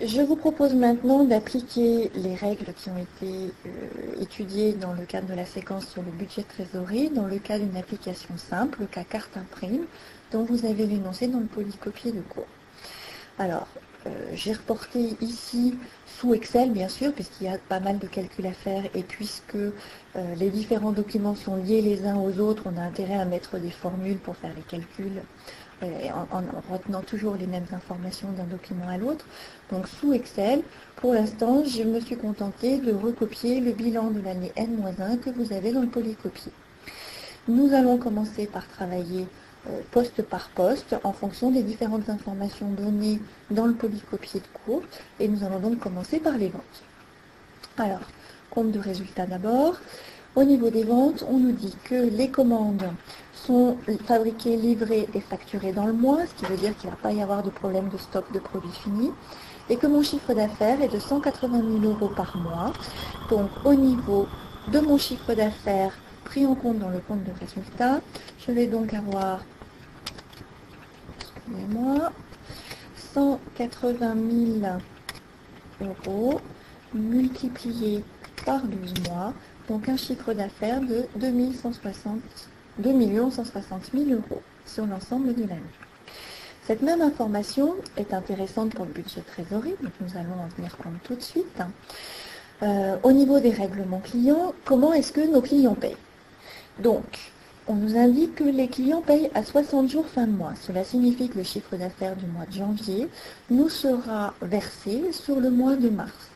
Je vous propose maintenant d'appliquer les règles qui ont été euh, étudiées dans le cadre de la séquence sur le budget de trésorerie, dans le cas d'une application simple, le cas carte imprime, dont vous avez l'énoncé dans le polycopier de cours. Alors, euh, j'ai reporté ici sous Excel, bien sûr, puisqu'il y a pas mal de calculs à faire, et puisque euh, les différents documents sont liés les uns aux autres, on a intérêt à mettre des formules pour faire les calculs en, retenant toujours les mêmes informations d'un document à l'autre. Donc sous Excel, pour l'instant, je me suis contentée de recopier le bilan de l'année N-1 que vous avez dans le polycopier. Nous allons commencer par travailler euh, poste par poste en fonction des différentes informations données dans le polycopier de cours et nous allons donc commencer par les ventes. Alors, compte de résultats d'abord. Au niveau des ventes, on nous dit que les commandes sont fabriquées, livrées et facturées dans le mois, ce qui veut dire qu'il ne va pas y avoir de problème de stock de produits finis, et que mon chiffre d'affaires est de 180 000 euros par mois. Donc au niveau de mon chiffre d'affaires pris en compte dans le compte de résultat, je vais donc avoir, excusez-moi, 180 000 euros multiplié par 12 mois, donc un chiffre d'affaires de 2160 2 160 000 euros sur l'ensemble de l'année. Cette même information est intéressante pour le budget trésorerie, donc nous allons en tenir compte tout de suite. Euh, au niveau des règlements clients, comment est-ce que nos clients payent? Donc, on nous indique que les clients payent à 60 jours fin de mois. Cela signifie que le chiffre d'affaires du mois de janvier nous sera versé sur le mois de mars.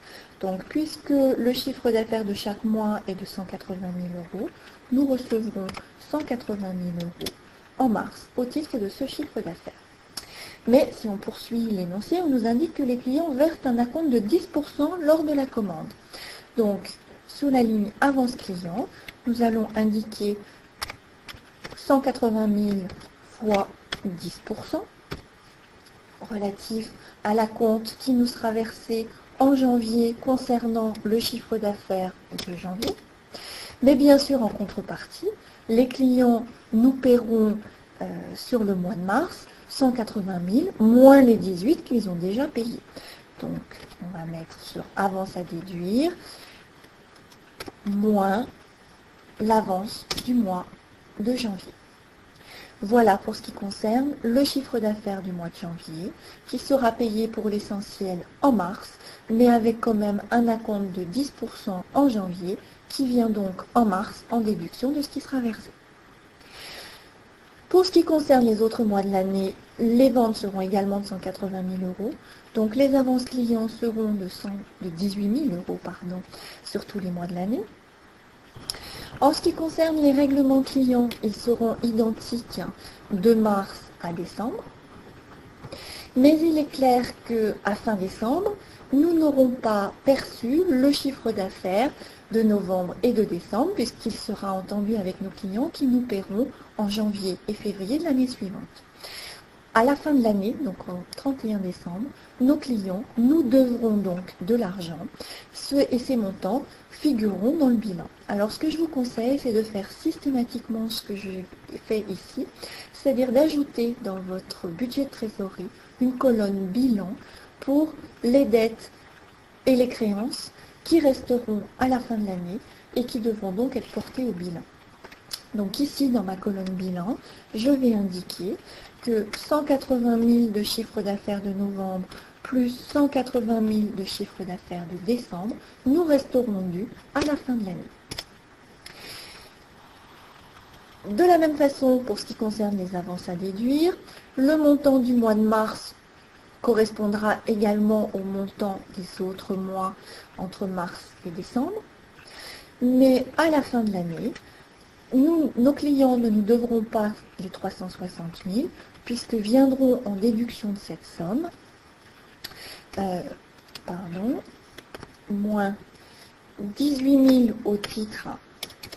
Donc, puisque le chiffre d'affaires de chaque mois est de 180 000 euros, nous recevrons 180 000 euros en mars au titre de ce chiffre d'affaires. Mais si on poursuit l'énoncé, on nous indique que les clients versent un acompte de 10% lors de la commande. Donc, sous la ligne avance client, nous allons indiquer 180 000 fois 10% relatif à la compte qui nous sera versé en janvier concernant le chiffre d'affaires de janvier. Mais bien sûr, en contrepartie, les clients nous paieront euh, sur le mois de mars 180 000 moins les 18 qu'ils ont déjà payés. Donc, on va mettre sur avance à déduire moins l'avance du mois de janvier. Voilà pour ce qui concerne le chiffre d'affaires du mois de janvier, qui sera payé pour l'essentiel en mars, mais avec quand même un acompte de 10% en janvier, qui vient donc en mars en déduction de ce qui sera versé. Pour ce qui concerne les autres mois de l'année, les ventes seront également de 180 000 euros. Donc les avances clients seront de, 18 000 euros pardon, sur tous les mois de l'année. En ce qui concerne les règlements clients, ils seront identiques de mars à décembre. Mais il est clair qu'à fin décembre, nous n'aurons pas perçu le chiffre d'affaires de novembre et de décembre, puisqu'il sera entendu avec nos clients qui nous paieront en janvier et février de l'année suivante. À la fin de l'année, donc au 31 décembre, nos clients nous devront donc de l'argent et ces montants figureront dans le bilan. Alors ce que je vous conseille, c'est de faire systématiquement ce que j'ai fait ici, c'est-à-dire d'ajouter dans votre budget de trésorerie une colonne bilan pour les dettes et les créances qui resteront à la fin de l'année et qui devront donc être portées au bilan. Donc ici, dans ma colonne bilan, je vais indiquer que 180 000 de chiffre d'affaires de novembre plus 180 000 de chiffre d'affaires de décembre nous resteront dus à la fin de l'année. De la même façon, pour ce qui concerne les avances à déduire, le montant du mois de mars correspondra également au montant des autres mois entre mars et décembre. Mais à la fin de l'année, nos clients ne nous devront pas les 360 000 puisque viendront en déduction de cette somme, euh, pardon, moins 18 000 au titre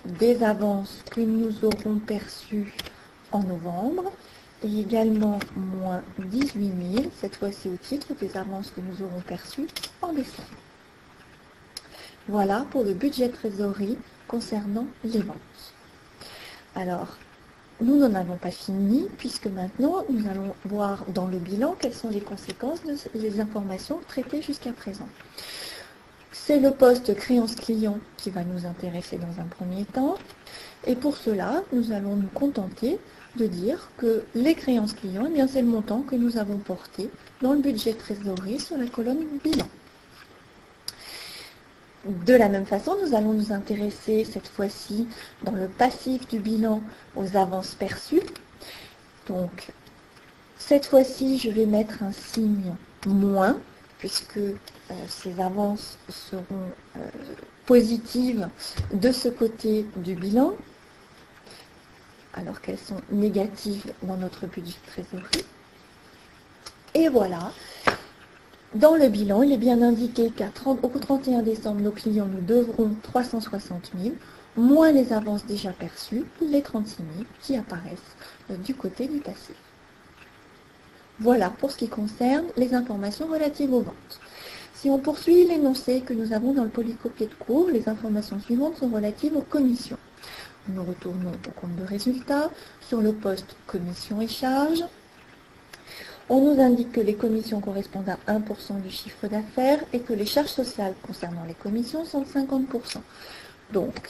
des avances que nous aurons perçues en novembre et également moins 18 000, cette fois-ci au titre des avances que nous aurons perçues en décembre. Voilà pour le budget trésorerie concernant les ventes. Alors, nous n'en avons pas fini, puisque maintenant, nous allons voir dans le bilan quelles sont les conséquences des informations traitées jusqu'à présent. C'est le poste créance client qui va nous intéresser dans un premier temps. Et pour cela, nous allons nous contenter de dire que les créances clients, eh c'est le montant que nous avons porté dans le budget trésorerie sur la colonne bilan. De la même façon, nous allons nous intéresser cette fois-ci dans le passif du bilan aux avances perçues. Donc, cette fois-ci, je vais mettre un signe moins, puisque euh, ces avances seront euh, positives de ce côté du bilan, alors qu'elles sont négatives dans notre budget trésorerie. Et voilà, dans le bilan, il est bien indiqué qu'au 31 décembre, nos clients nous devront 360 000, moins les avances déjà perçues, les 36 000 qui apparaissent euh, du côté du passif. Voilà pour ce qui concerne les informations relatives aux ventes. Si on poursuit l'énoncé que nous avons dans le polycopier de cours, les informations suivantes sont relatives aux commissions. Nous retournons au compte de résultat sur le poste commission et charges. On nous indique que les commissions correspondent à 1% du chiffre d'affaires et que les charges sociales concernant les commissions sont de 50%. Donc,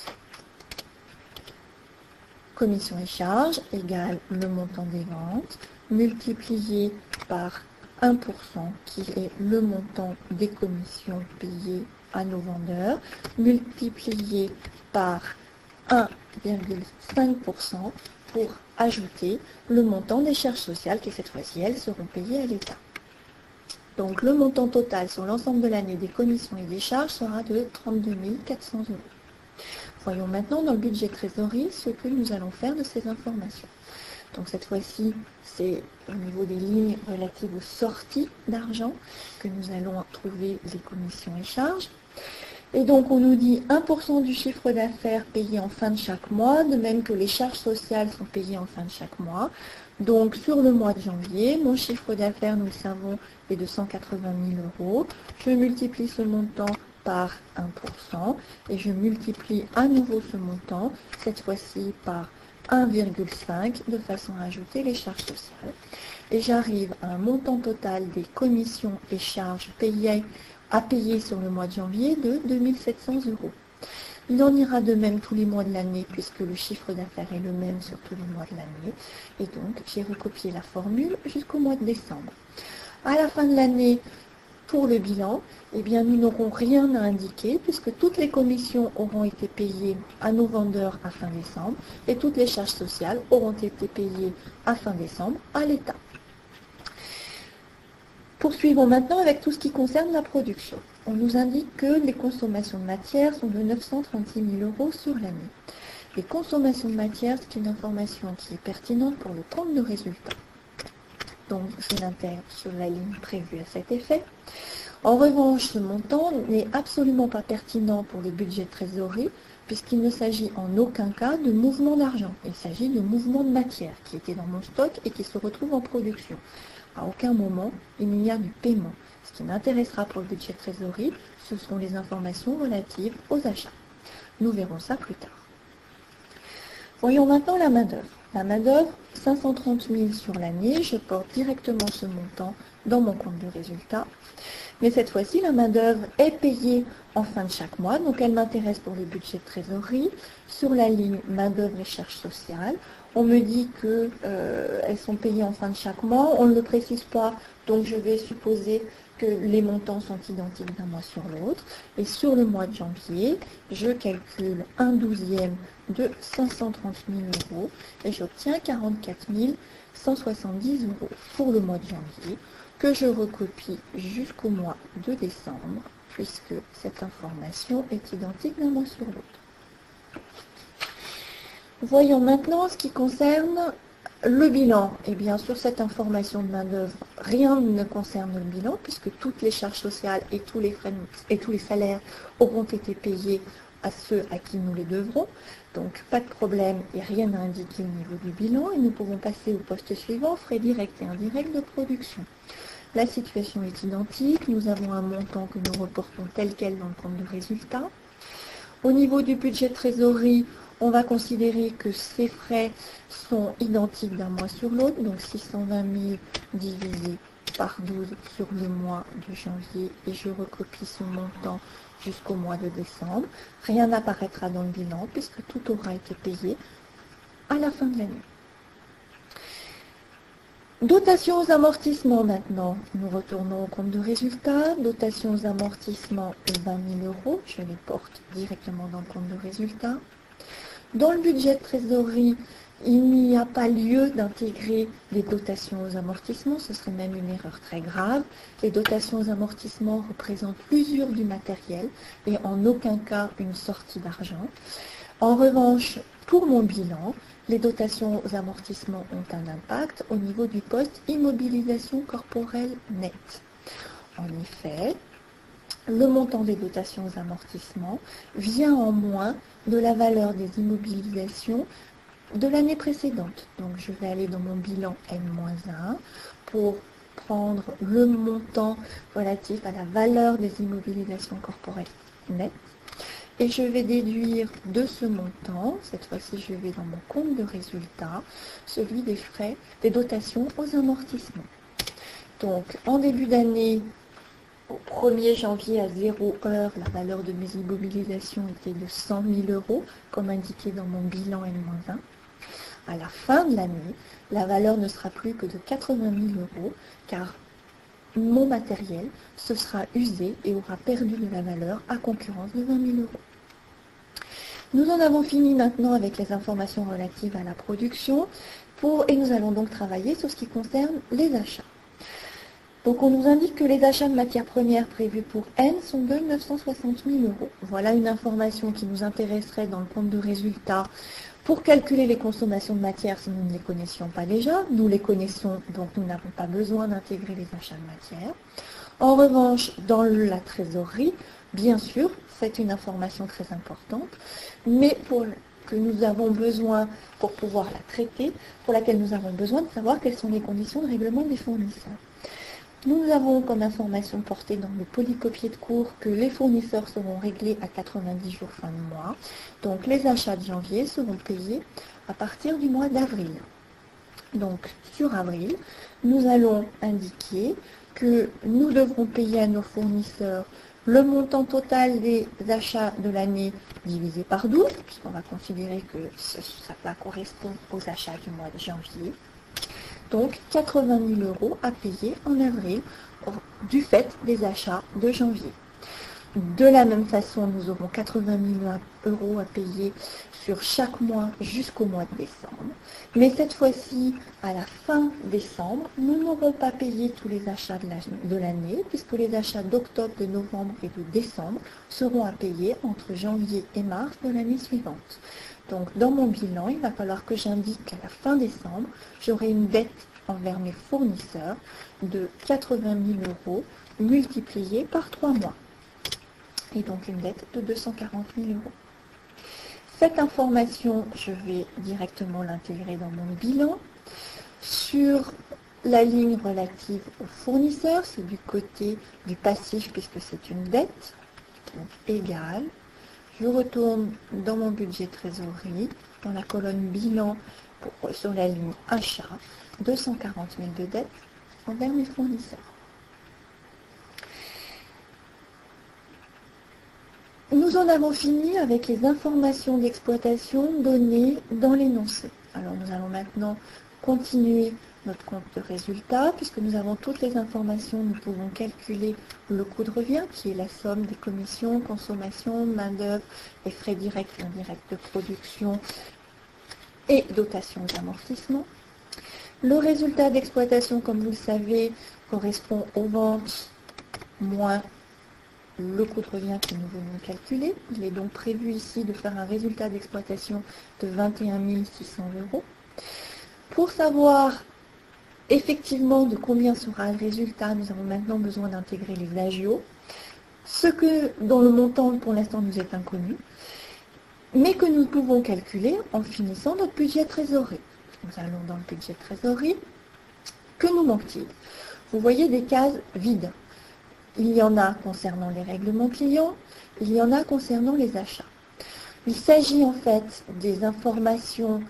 commission et charges égale le montant des ventes multiplié par 1% qui est le montant des commissions payées à nos vendeurs multiplié par 1,5% pour ajouter le montant des charges sociales qui cette fois-ci, elles seront payées à l'État. Donc le montant total sur l'ensemble de l'année des commissions et des charges sera de 32 400 euros. Voyons maintenant dans le budget trésorerie ce que nous allons faire de ces informations. Donc cette fois-ci, c'est au niveau des lignes relatives aux sorties d'argent que nous allons trouver les commissions et charges. Et donc on nous dit 1% du chiffre d'affaires payé en fin de chaque mois, de même que les charges sociales sont payées en fin de chaque mois. Donc sur le mois de janvier, mon chiffre d'affaires, nous le savons, est de 180 000 euros. Je multiplie ce montant par 1% et je multiplie à nouveau ce montant, cette fois-ci par 1,5 de façon à ajouter les charges sociales. Et j'arrive à un montant total des commissions et charges payées à payer sur le mois de janvier de 2700 euros. Il en ira de même tous les mois de l'année puisque le chiffre d'affaires est le même sur tous les mois de l'année. Et donc, j'ai recopié la formule jusqu'au mois de décembre. À la fin de l'année, pour le bilan, eh bien, nous n'aurons rien à indiquer puisque toutes les commissions auront été payées à nos vendeurs à fin décembre et toutes les charges sociales auront été payées à fin décembre à l'État. Poursuivons maintenant avec tout ce qui concerne la production. On nous indique que les consommations de matière sont de 936 000 euros sur l'année. Les consommations de matière, c'est une information qui est pertinente pour le compte de résultat. Donc, je l'intègre sur la ligne prévue à cet effet. En revanche, ce montant n'est absolument pas pertinent pour les budgets de trésorerie, puisqu'il ne s'agit en aucun cas de mouvement d'argent. Il s'agit de mouvement de matière qui était dans mon stock et qui se retrouve en production. À aucun moment, il n'y a du paiement. Ce qui m'intéressera pour le budget trésorerie, ce sont les informations relatives aux achats. Nous verrons ça plus tard. Voyons maintenant la main-d'œuvre. La main-d'œuvre, 530 000 sur l'année, je porte directement ce montant dans mon compte de résultat. Mais cette fois-ci, la main-d'œuvre est payée en fin de chaque mois, donc elle m'intéresse pour les budgets de trésorerie. Sur la ligne main-d'œuvre et charges sociales, on me dit qu'elles euh, sont payées en fin de chaque mois. On ne le précise pas, donc je vais supposer que les montants sont identiques d'un mois sur l'autre. Et sur le mois de janvier, je calcule un douzième de 530 000 euros et j'obtiens 44 170 euros pour le mois de janvier que je recopie jusqu'au mois de décembre puisque cette information est identique d'un mois sur l'autre. Voyons maintenant ce qui concerne le bilan. Et eh bien sur cette information de main-d'œuvre, rien ne concerne le bilan puisque toutes les charges sociales et tous les frais et tous les salaires auront été payés à ceux à qui nous les devrons. Donc pas de problème et rien à indiquer au niveau du bilan et nous pouvons passer au poste suivant, frais directs et indirects de production. La situation est identique, nous avons un montant que nous reportons tel quel dans le compte de résultat. Au niveau du budget de trésorerie, On va considérer que ces frais sont identiques d'un mois sur l'autre, donc 620 000 divisé par 12 sur le mois de janvier et je recopie ce montant jusqu'au mois de décembre. Rien n'apparaîtra dans le bilan puisque tout aura été payé à la fin de l'année. Dotation aux amortissements maintenant. Nous retournons au compte de résultat. Dotation aux amortissements de 20 000 euros. Je les porte directement dans le compte de résultat. Dans le budget de trésorerie, il n'y a pas lieu d'intégrer les dotations aux amortissements, ce serait même une erreur très grave. Les dotations aux amortissements représentent l'usure du matériel et en aucun cas une sortie d'argent. En revanche, pour mon bilan, les dotations aux amortissements ont un impact au niveau du poste immobilisation corporelle nette. En effet, le montant des dotations aux amortissements vient en moins de la valeur des immobilisations de l'année précédente. Donc je vais aller dans mon bilan N-1 pour prendre le montant relatif à la valeur des immobilisations corporelles nettes. Et je vais déduire de ce montant, cette fois-ci je vais dans mon compte de résultat, celui des frais, des dotations aux amortissements. Donc en début d'année, au 1er janvier à 0 heure, la valeur de mes immobilisations était de 100 000 euros, comme indiqué dans mon bilan N-1 à la fin de l'année, la valeur ne sera plus que de 80 000 euros, car mon matériel se sera usé et aura perdu de la valeur à concurrence de 20 000 euros. Nous en avons fini maintenant avec les informations relatives à la production et nous allons donc travailler sur ce qui concerne les achats. Donc on nous indique que les achats de matières premières prévus pour N sont de 960 000 euros. Voilà une information qui nous intéresserait dans le compte de résultat pour calculer les consommations de matière si nous ne les connaissions pas déjà. Nous les connaissons, donc nous n'avons pas besoin d'intégrer les achats de matière. En revanche, dans la trésorerie, bien sûr, c'est une information très importante, mais pour que nous avons besoin pour pouvoir la traiter, pour laquelle nous avons besoin de savoir quelles sont les conditions de règlement des fournisseurs. Nous avons comme information portée dans le polycopier de cours que les fournisseurs seront réglés à 90 jours fin de mois. Donc les achats de janvier seront payés à partir du mois d'avril. Donc sur avril, nous allons indiquer que nous devrons payer à nos fournisseurs le montant total des achats de l'année divisé par 12, puisqu'on va considérer que ça va correspondre aux achats du mois de janvier donc 80 000 euros à payer en avril du fait des achats de janvier. De la même façon, nous aurons 80 000 euros à payer sur chaque mois jusqu'au mois de décembre. Mais cette fois-ci, à la fin décembre, nous n'aurons pas payé tous les achats de l'année, puisque les achats d'octobre, de novembre et de décembre seront à payer entre janvier et mars de l'année suivante. Donc dans mon bilan, il va falloir que j'indique qu'à la fin décembre, j'aurai une dette envers mes fournisseurs de 80 000 euros multipliée par 3 mois. Et donc une dette de 240 000 euros. Cette information, je vais directement l'intégrer dans mon bilan. Sur la ligne relative aux fournisseurs, c'est du côté du passif puisque c'est une dette, donc égale je retourne dans mon budget trésorerie, dans la colonne bilan sur la ligne achat, 240 000 de dettes envers mes fournisseurs. Nous en avons fini avec les informations d'exploitation données dans l'énoncé. Alors nous allons maintenant continuer notre compte de résultat. Puisque nous avons toutes les informations, nous pouvons calculer le coût de revient, qui est la somme des commissions, consommation, main-d'œuvre et frais directs et indirects de production et dotation d'amortissement. Le résultat d'exploitation, comme vous le savez, correspond aux ventes moins le coût de revient que nous venons calculer. Il est donc prévu ici de faire un résultat d'exploitation de 21 600 euros. Pour savoir effectivement de combien sera le résultat, nous avons maintenant besoin d'intégrer les agios, ce que dans le montant pour l'instant nous est inconnu, mais que nous pouvons calculer en finissant notre budget trésorerie. Nous allons dans le budget trésorerie. Que nous manque-t-il? Vous voyez des cases vides. Il y en a concernant les règlements clients, il y en a concernant les achats. Il s'agit en fait des informations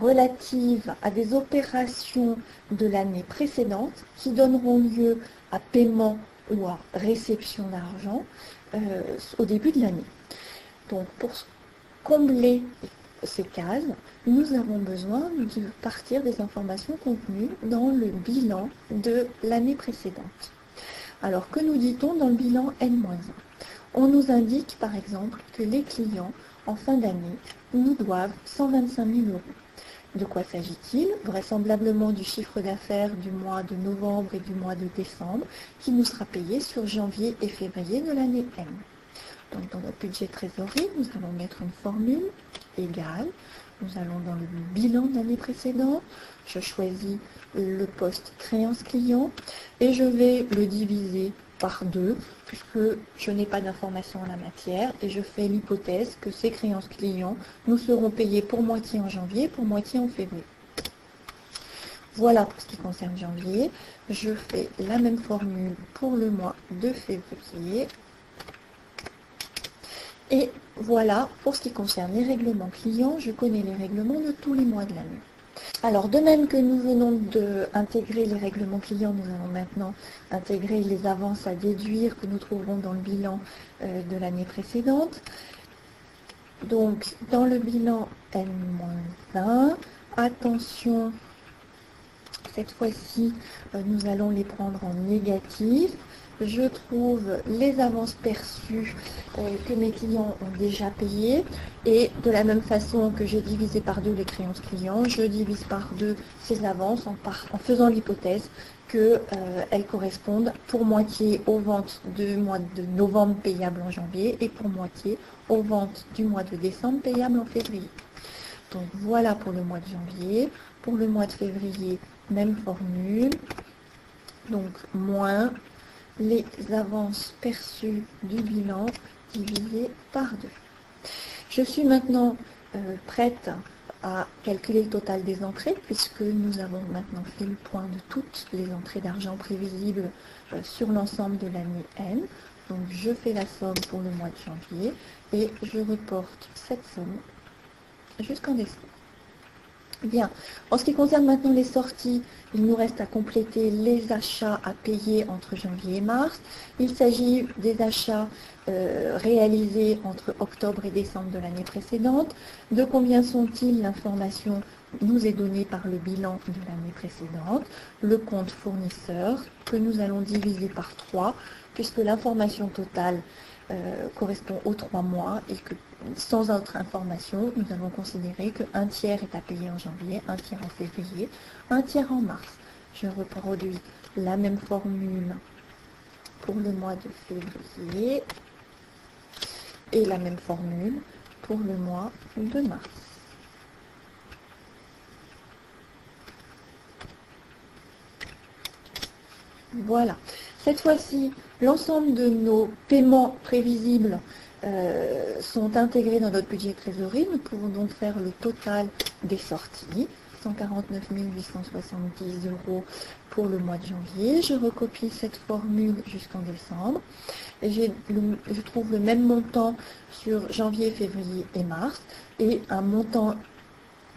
relatives à des opérations de l'année précédente qui donneront lieu à paiement ou à réception d'argent euh, au début de l'année. Donc pour combler ces cases, nous avons besoin de partir des informations contenues dans le bilan de l'année précédente. Alors que nous dit-on dans le bilan N-1 On nous indique par exemple que les clients en fin d'année nous doivent 125 000 euros. De quoi s'agit-il? Vraisemblablement du chiffre d'affaires du mois de novembre et du mois de décembre qui nous sera payé sur janvier et février de l'année M. Donc dans notre budget trésorerie, nous allons mettre une formule égale. Nous allons dans le bilan de l'année précédente. Je choisis le poste créance client et je vais le diviser par deux puisque je n'ai pas d'informations en la matière et je fais l'hypothèse que ces créances clients nous seront payées pour moitié en janvier, pour moitié en février. Voilà pour ce qui concerne janvier. Je fais la même formule pour le mois de février. Et voilà pour ce qui concerne les règlements clients. Je connais les règlements de tous les mois de l'année. Alors, de même que nous venons d'intégrer les règlements clients, nous allons maintenant intégrer les avances à déduire que nous trouverons dans le bilan euh, de l'année précédente. Donc, dans le bilan N-1, attention, cette fois-ci, euh, nous allons les prendre en négatif je trouve les avances perçues euh, que mes clients ont déjà payées et de la même façon que j'ai divisé par deux les créances clients, je divise par deux ces avances en, faisant l'hypothèse qu'elles euh, correspondent pour moitié aux ventes du mois de novembre payables en janvier et pour moitié aux ventes du mois de décembre payables en février. Donc voilà pour le mois de janvier. Pour le mois de février, même formule. Donc moins les avances perçues du bilan divisé par deux. Je suis maintenant euh, prête à calculer le total des entrées puisque nous avons maintenant fait le point de toutes les entrées d'argent prévisibles euh, sur l'ensemble de l'année N. Donc je fais la somme pour le mois de janvier et je reporte cette somme jusqu'en décembre. Bien. En ce qui concerne maintenant les sorties, il nous reste à compléter les achats à payer entre janvier et mars. Il s'agit des achats euh, réalisés entre octobre et décembre de l'année précédente. De combien sont-ils? L'information nous est donnée par le bilan de l'année précédente. Le compte fournisseur que nous allons diviser par 3 puisque l'information totale euh, correspond aux trois mois et que sans autre information, nous allons considérer qu'un tiers est à payer en janvier, un tiers en février, un tiers en mars. Je reproduis la même formule pour le mois de février et la même formule pour le mois de mars. Voilà. Cette fois-ci, l'ensemble de nos paiements prévisibles euh, sont intégrés dans notre budget trésorerie. Nous pouvons donc faire le total des sorties. 149 870 euros pour le mois de janvier. Je recopie cette formule jusqu'en décembre. Je trouve le même montant sur janvier, février et mars et un montant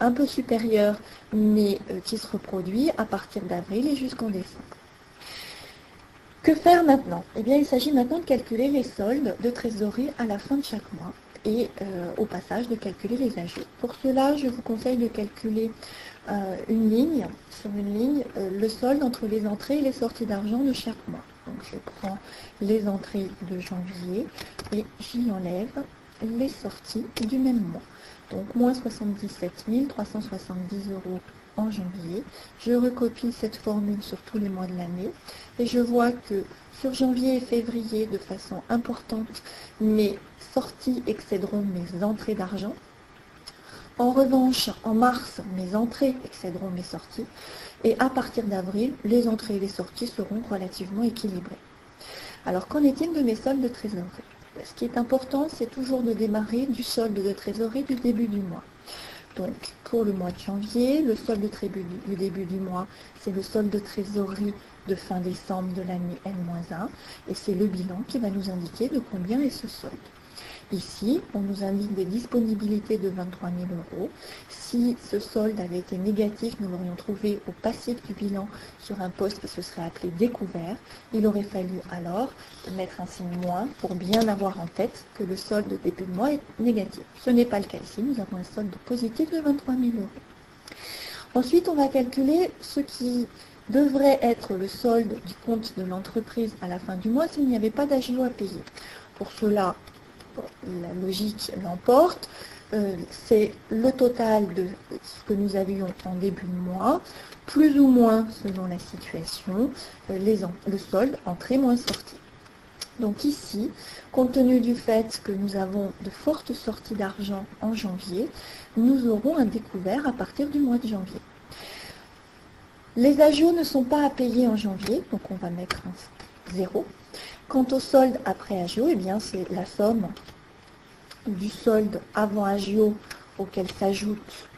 un peu supérieur mais euh, qui se reproduit à partir d'avril et jusqu'en décembre. Que faire maintenant? Eh bien, il s'agit maintenant de calculer les soldes de trésorerie à la fin de chaque mois et euh, au passage de calculer les ajouts. Pour cela, je vous conseille de calculer euh, une ligne, sur une ligne, euh, le solde entre les entrées et les sorties d'argent de chaque mois. Donc je prends les entrées de janvier et j'y enlève les sorties du même mois. Donc moins 77 370 euros en janvier. Je recopie cette formule sur tous les mois de l'année et je vois que sur janvier et février, de façon importante, mes sorties excéderont mes entrées d'argent. En revanche, en mars, mes entrées excéderont mes sorties. Et à partir d'avril, les entrées et les sorties seront relativement équilibrées. Alors, qu'en est-il de mes soldes de trésorerie? Ce qui est important, c'est toujours de démarrer du solde de trésorerie du début du mois. Donc, pour le mois de janvier, le solde du début du mois, c'est le solde de trésorerie de fin décembre de l'année N-1 et c'est le bilan qui va nous indiquer de combien est ce solde. Ici, on nous indique des disponibilités de 23 000 euros. Si ce solde avait été négatif, nous l'aurions trouvé au passif du bilan sur un poste qui se serait appelé découvert. Il aurait fallu alors mettre un signe moins pour bien avoir en tête que le solde de début de mois est négatif. Ce n'est pas le cas ici, nous avons un solde positif de 23 000 euros. Ensuite, on va calculer ce qui devrait être le solde du compte de l'entreprise à la fin du mois s'il n'y avait pas d'agio à payer. Pour cela, la logique l'emporte. Euh, c'est le total de ce que nous avions en début de mois, plus ou moins selon la situation, euh, le solde entrée moins sortie. Donc ici, compte tenu du fait que nous avons de fortes sorties d'argent en janvier, nous aurons un découvert à partir du mois de janvier. Les agios ne sont pas à payer en janvier, donc on va mettre un 0. Quant au solde après agio, eh bien c'est la somme du solde avant agio auquel s'ajoutent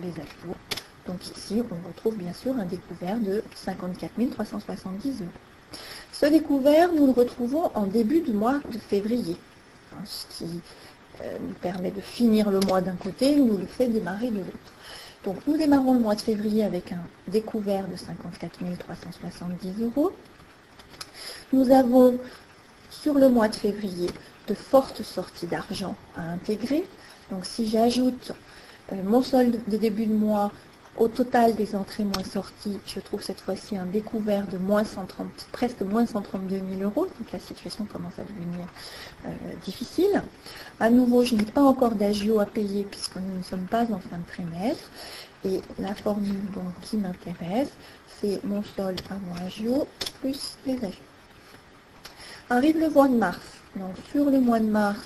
les agios. Donc ici, on retrouve bien sûr un découvert de 54 370 euros. Ce découvert, nous le retrouvons en début du mois de février, hein, ce qui euh, nous permet de finir le mois d'un côté, nous le fait démarrer de l'autre. Donc nous démarrons le mois de février avec un découvert de 54 370 euros. Nous avons sur le mois de février de fortes sorties d'argent à intégrer. Donc si j'ajoute euh, mon solde de début de mois au total des entrées moins sorties, je trouve cette fois-ci un découvert de moins 130, presque moins 132 000 euros. Donc la situation commence à devenir euh, difficile. À nouveau, je n'ai pas encore d'agio à payer puisque nous ne sommes pas en fin de trimestre. Et la formule qui m'intéresse, c'est mon solde avant agio plus les agios. Arrive le mois de mars. Donc sur le mois de mars,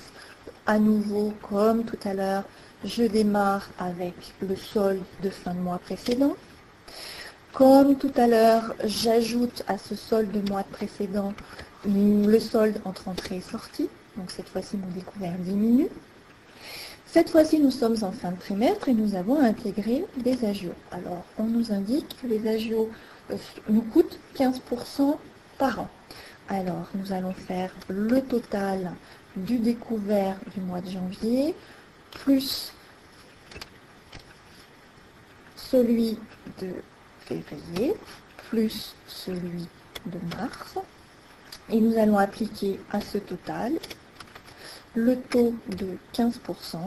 à nouveau, comme tout à l'heure, je démarre avec le solde de fin de mois précédent. Comme tout à l'heure, j'ajoute à ce solde de mois précédent le solde entre entrée et sortie. Donc cette fois-ci, mon découvert diminue. Cette fois-ci, nous sommes en fin de trimestre et nous avons intégré des agios. Alors, on nous indique que les agios euh, nous coûtent 15% par an. Alors, nous allons faire le total du découvert du mois de janvier plus celui de février plus celui de mars. Et nous allons appliquer à ce total le taux de 15%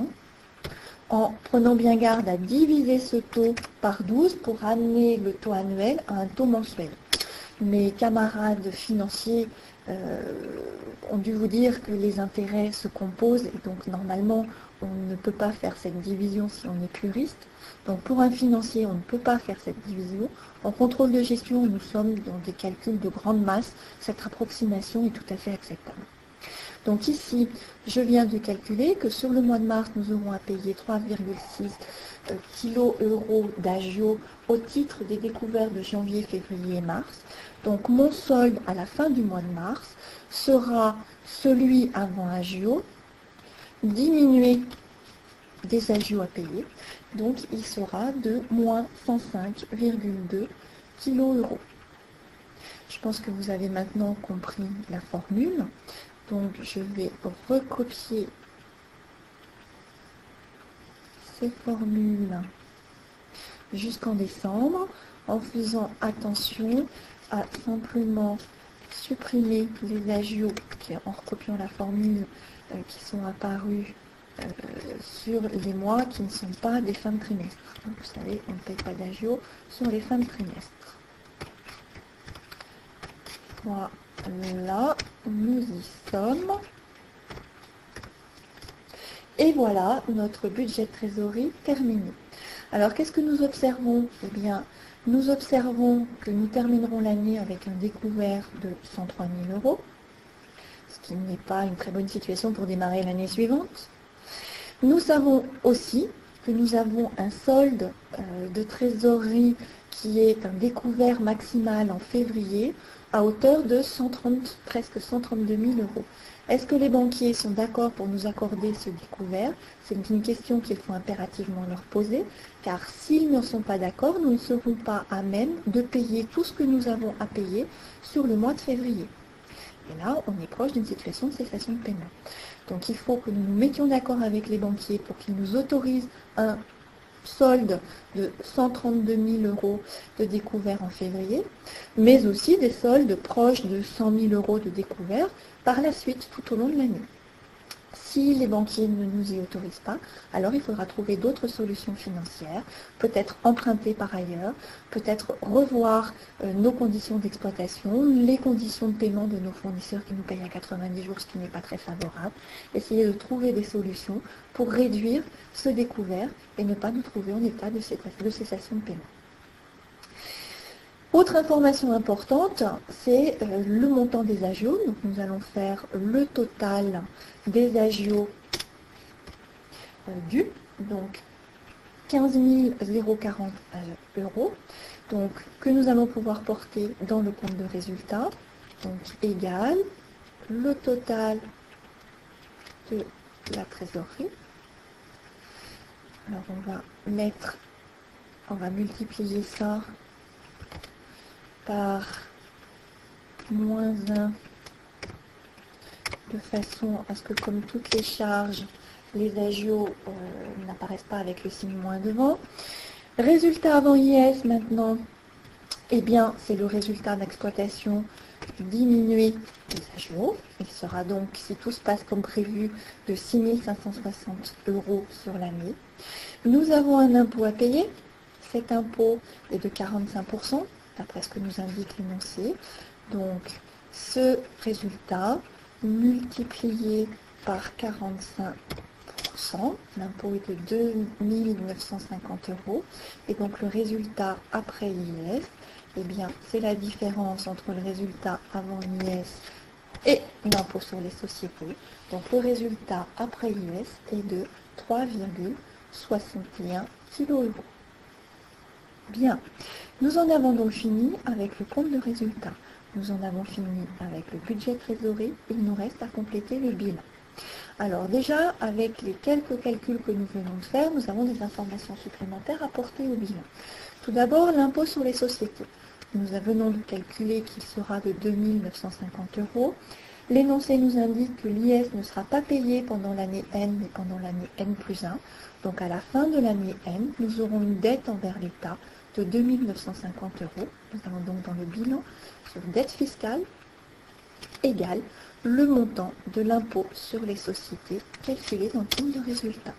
en prenant bien garde à diviser ce taux par 12 pour amener le taux annuel à un taux mensuel. Mes camarades financiers euh, ont dû vous dire que les intérêts se composent et donc normalement on ne peut pas faire cette division si on est pluriste. Donc pour un financier, on ne peut pas faire cette division. En contrôle de gestion, nous sommes dans des calculs de grande masse. Cette approximation est tout à fait acceptable. Donc ici, je viens de calculer que sur le mois de mars, nous aurons à payer 3,6 euh, kg euros d'agio au titre des découvertes de janvier, février et mars. Donc mon solde à la fin du mois de mars sera celui avant agio diminué des agios à payer. Donc il sera de moins 105,2 kg euros. Je pense que vous avez maintenant compris la formule. Donc je vais recopier formules jusqu'en décembre en faisant attention à simplement supprimer les agios en recopiant la formule euh, qui sont apparus euh, sur les mois qui ne sont pas des fins de trimestre. vous savez, on ne paye pas d'agio sur les fins de trimestre. Voilà, nous y sommes. Et voilà notre budget de trésorerie terminé. Alors qu'est-ce que nous observons? Eh bien, nous observons que nous terminerons l'année avec un découvert de 103 000 euros, ce qui n'est pas une très bonne situation pour démarrer l'année suivante. Nous savons aussi que nous avons un solde euh, de trésorerie qui est un découvert maximal en février à hauteur de 130, presque 132 000 euros. Est-ce que les banquiers sont d'accord pour nous accorder ce découvert? C'est une question qu'il faut impérativement leur poser, car s'ils ne sont pas d'accord, nous ne serons pas à même de payer tout ce que nous avons à payer sur le mois de février. Et là, on est proche d'une situation de cessation de paiement. Donc il faut que nous nous mettions d'accord avec les banquiers pour qu'ils nous autorisent un solde de 132 000 euros de découvert en février, mais aussi des soldes proches de 100 000 euros de découvert par la suite tout au long de l'année. Si les banquiers ne nous y autorisent pas, alors il faudra trouver d'autres solutions financières, peut-être emprunter par ailleurs, peut-être revoir euh, nos conditions d'exploitation, les conditions de paiement de nos fournisseurs qui nous payent à 90 jours, ce qui n'est pas très favorable, essayer de trouver des solutions pour réduire ce découvert et ne pas nous trouver en état de cessation de paiement. Autre information importante, c'est euh, le montant des agios. Donc nous allons faire le total des agios euh, dus, donc 15 040 euros, donc que nous allons pouvoir porter dans le compte de résultat, donc égal le total de la trésorerie. Alors on va mettre, on va multiplier ça par moins 1 de façon à ce que comme toutes les charges, les agios euh, n'apparaissent pas avec le signe moins devant. Résultat avant IS maintenant, eh bien c'est le résultat d'exploitation diminué des agios. Il sera donc, si tout se passe comme prévu, de 6 560 euros sur l'année. Nous avons un impôt à payer. Cet impôt est de 45%, d'après ce que nous indique l'énoncé. Donc ce résultat multiplié par 45%, l'impôt est de 2950 euros, et donc le résultat après IS, eh bien c'est la différence entre le résultat avant IS et l'impôt sur les sociétés. Donc le résultat après IS est de 3,61 kg. Bien, nous en avons donc fini avec le compte de résultat. Nous en avons fini avec le budget trésorerie. Il nous reste à compléter le bilan. Alors déjà, avec les quelques calculs que nous venons de faire, nous avons des informations supplémentaires à porter au bilan. Tout d'abord, l'impôt sur les sociétés. Nous venons de calculer qu'il sera de 2 950 euros. L'énoncé nous indique que l'IS ne sera pas payé pendant l'année N, mais pendant l'année N plus 1. Donc à la fin de l'année N, nous aurons une dette envers l'État de 2 950 euros. Nous avons donc dans le bilan sur dette fiscale égale le montant de l'impôt sur les sociétés calculé dans le compte de résultat.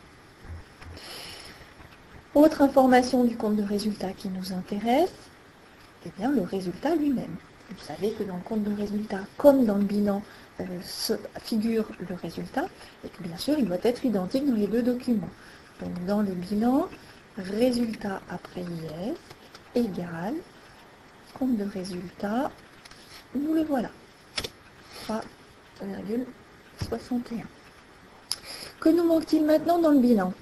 Autre information du compte de résultat qui nous intéresse, eh bien le résultat lui-même. Vous savez que dans le compte de résultat, comme dans le bilan, euh, figure le résultat, et que bien sûr il doit être identique dans les deux documents. Donc dans le bilan, résultat après IS égale compte de résultat, nous le voilà, 3,61. Que nous manque-t-il maintenant dans le bilan?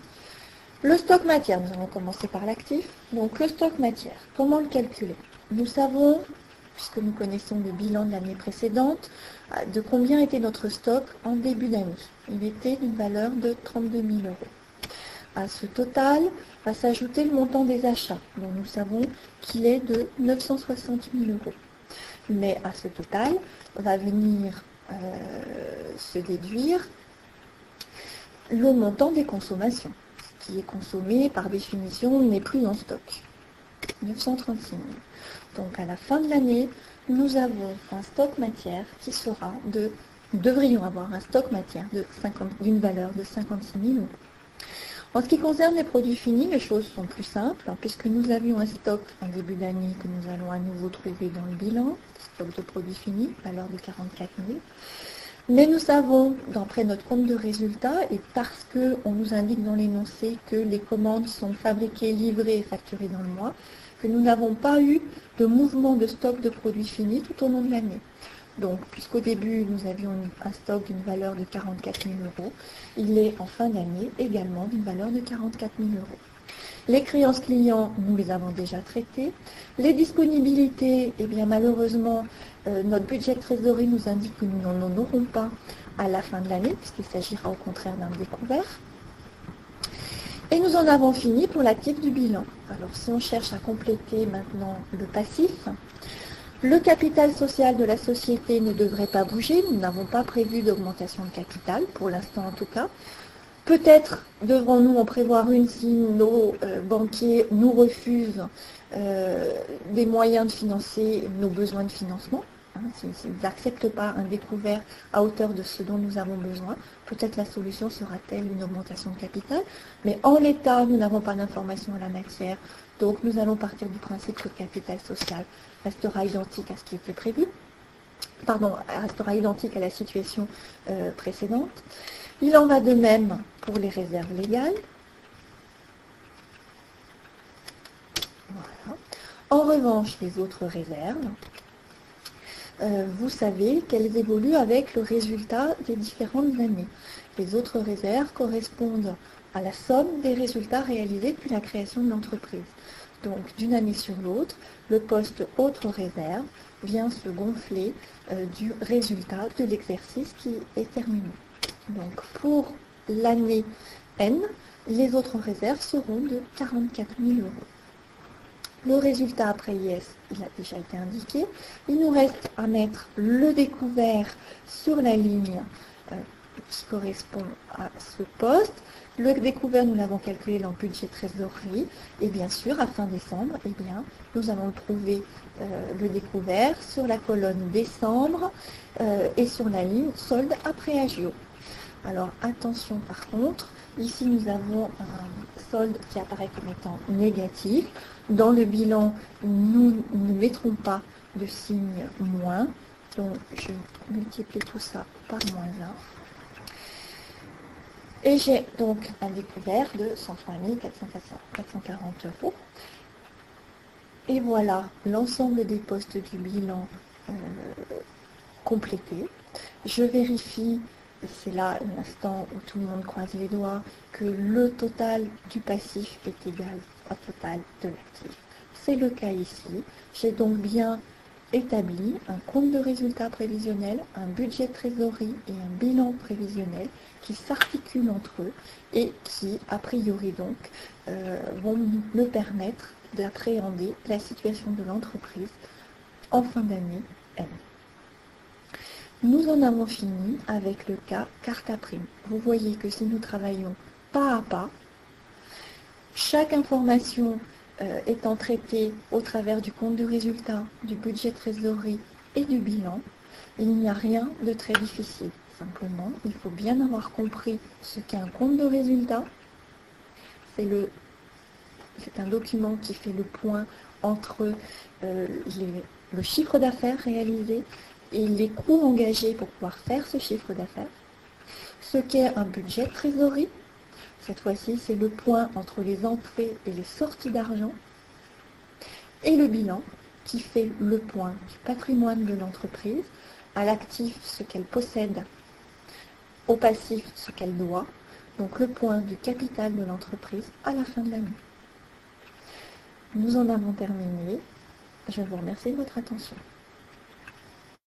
Le stock matière, nous allons commencer par l'actif. Donc le stock matière, comment le calculer? Nous savons, puisque nous connaissons le bilan de l'année précédente, de combien était notre stock en début d'année. Il était d'une valeur de 32 000 euros. À ce total va s'ajouter le montant des achats, dont nous savons qu'il est de 960 000 euros. Mais à ce total va venir euh, se déduire le montant des consommations. Ce qui est consommé par définition n'est plus en stock. 936 000. Donc à la fin de l'année, nous avons un stock matière qui sera de, nous devrions avoir un stock matière d'une valeur de 56 000 euros. En ce qui concerne les produits finis, les choses sont plus simples, puisque nous avions un stock en début d'année que nous allons à nouveau trouver dans le bilan, stock de produits finis, valeur de 44 000. Mais nous savons, d'après notre compte de résultats, et parce qu'on nous indique dans l'énoncé que les commandes sont fabriquées, livrées et facturées dans le mois, que nous n'avons pas eu de mouvement de stock de produits finis tout au long de l'année. Donc, puisqu'au début, nous avions un stock d'une valeur de 44 000 euros, il est en fin d'année également d'une valeur de 44 000 euros. Les créances clients, nous les avons déjà traitées. Les disponibilités, eh bien malheureusement, euh, notre budget de trésorerie nous indique que nous n'en aurons pas à la fin de l'année, puisqu'il s'agira au contraire d'un découvert. Et nous en avons fini pour l'actif du bilan. Alors si on cherche à compléter maintenant le passif, Le capital social de la société ne devrait pas bouger. Nous n'avons pas prévu d'augmentation de capital, pour l'instant en tout cas. Peut-être devrons-nous en prévoir une si nos euh, banquiers nous refusent euh, des moyens de financer nos besoins de financement. Hein, S'ils n'acceptent pas un découvert à hauteur de ce dont nous avons besoin, peut-être la solution sera-t-elle une augmentation de capital. Mais en l'état, nous n'avons pas d'informations à la matière. Donc nous allons partir du principe que le capital social restera identique à ce qui était prévu. Pardon, restera identique à la situation euh, précédente. Il en va de même pour les réserves légales. Voilà. En revanche, les autres réserves, euh, vous savez qu'elles évoluent avec le résultat des différentes années. Les autres réserves correspondent à la somme des résultats réalisés depuis la création de l'entreprise. Donc d'une année sur l'autre, le poste autre réserve vient se gonfler euh, du résultat de l'exercice qui est terminé. Donc pour l'année N, les autres réserves seront de 44 000 euros. Le résultat après IS, il a déjà été indiqué. Il nous reste à mettre le découvert sur la ligne euh, qui correspond à ce poste. Le découvert, nous l'avons calculé dans le budget trésorerie. Et bien sûr, à fin décembre, eh bien, nous allons trouver euh, le découvert sur la colonne décembre euh, et sur la ligne solde après agio. Alors attention par contre, ici nous avons un solde qui apparaît comme étant négatif. Dans le bilan, nous ne mettrons pas de signe moins. Donc je multiplie tout ça par moins 1. Et j'ai donc un découvert de 103 440 euros. Et voilà l'ensemble des postes du bilan euh, complétés. Je vérifie, c'est là l'instant où tout le monde croise les doigts, que le total du passif est égal au total de l'actif. C'est le cas ici. J'ai donc bien établi un compte de résultat prévisionnel, un budget de trésorerie et un bilan prévisionnel qui s'articulent entre eux et qui, a priori donc, euh, vont me permettre d'appréhender la situation de l'entreprise en fin d'année. Nous en avons fini avec le cas carte à prime. Vous voyez que si nous travaillons pas à pas, chaque information euh, étant traitée au travers du compte de résultat, du budget trésorerie et du bilan, il n'y a rien de très difficile. Simplement, il faut bien avoir compris ce qu'est un compte de résultat. C'est le c'est un document qui fait le point entre euh, le chiffre d'affaires réalisé et les coûts engagés pour pouvoir faire ce chiffre d'affaires. Ce qu'est un budget de trésorerie, cette fois-ci, c'est le point entre les entrées et les sorties d'argent. Et le bilan, qui fait le point du patrimoine de l'entreprise, à l'actif ce qu'elle possède, au passif ce qu'elle doit, donc le point du capital de l'entreprise à la fin de l'année. Nous en avons terminé. Je vous remercie de votre attention.